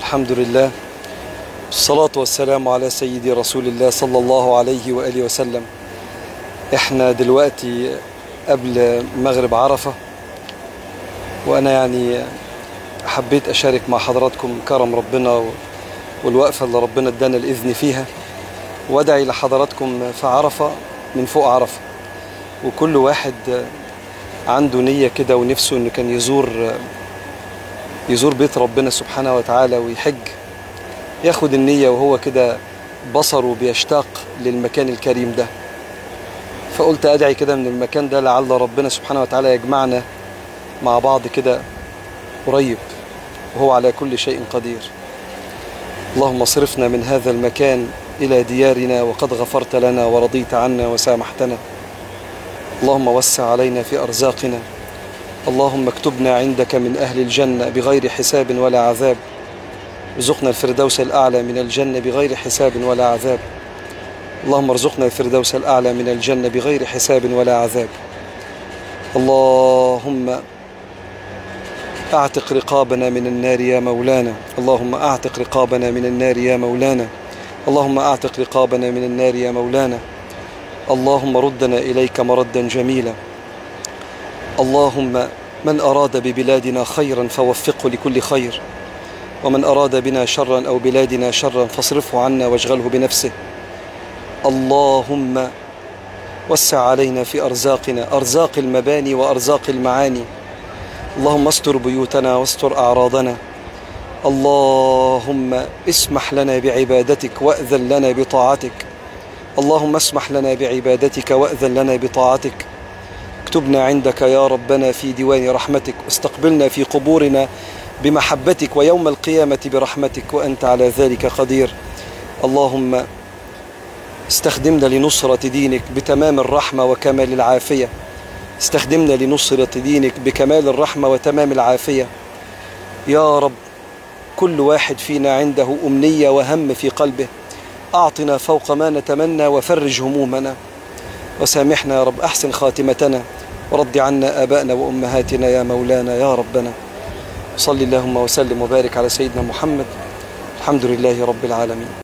والحمد لله. الصلاة والسلام على سيدي رسول الله صلى الله عليه وآله وسلم. إحنا دلوقتي قبل مغرب عرفة وأنا يعني حبيت أشارك مع حضراتكم كرم ربنا والوقفة اللي ربنا ادانا الإذن فيها. وأدعي لحضراتكم في عرفة من فوق عرفة. وكل واحد عنده نية كده ونفسه إنه كان يزور يزور بيت ربنا سبحانه وتعالى ويحج ياخد النية وهو كده بصره بيشتاق للمكان الكريم ده. فقلت أدعي كده من المكان ده لعل ربنا سبحانه وتعالى يجمعنا مع بعض كده قريب وهو على كل شيء قدير. اللهم اصرفنا من هذا المكان إلى ديارنا وقد غفرت لنا ورضيت عنا وسامحتنا. اللهم وسع علينا في أرزاقنا. اللهم اكتبنا عندك من أهل الجنة بغير حساب ولا عذاب. ارزقنا الفردوس الأعلى من الجنة بغير حساب ولا عذاب. اللهم ارزقنا الفردوس الأعلى من الجنة بغير حساب ولا عذاب. اللهم أعتق رقابنا من النار يا مولانا. اللهم أعتق رقابنا من النار يا مولانا. اللهم أعتق رقابنا من النار يا مولانا. اللهم ردنا إليك مردا جميلا. اللهم من أراد ببلادنا خيرا فوفقه لكل خير ومن أراد بنا شرا أو بلادنا شرا فاصرفه عنا واشغله بنفسه. اللهم وسع علينا في أرزاقنا أرزاق المباني وأرزاق المعاني. اللهم استر بيوتنا واستر أعراضنا. اللهم اسمح لنا بعبادتك وأذن لنا بطاعتك. اللهم اسمح لنا بعبادتك وأذن لنا بطاعتك. اكتبنا عندك يا ربنا في ديوان رحمتك واستقبلنا في قبورنا بمحبتك ويوم القيامة برحمتك وأنت على ذلك قدير. اللهم استخدمنا لنصرة دينك بتمام الرحمة وكمال العافية. استخدمنا لنصرة دينك بكمال الرحمة وتمام العافية. يا رب كل واحد فينا عنده أمنية وهم في قلبه. أعطنا فوق ما نتمنى وفرج همومنا. وسامحنا يا رب أحسن خاتمتنا. ورد عنا آبائنا وأمهاتنا يا مولانا يا ربنا. صل اللهم وسلم وبارك على سيدنا محمد. الحمد لله رب العالمين.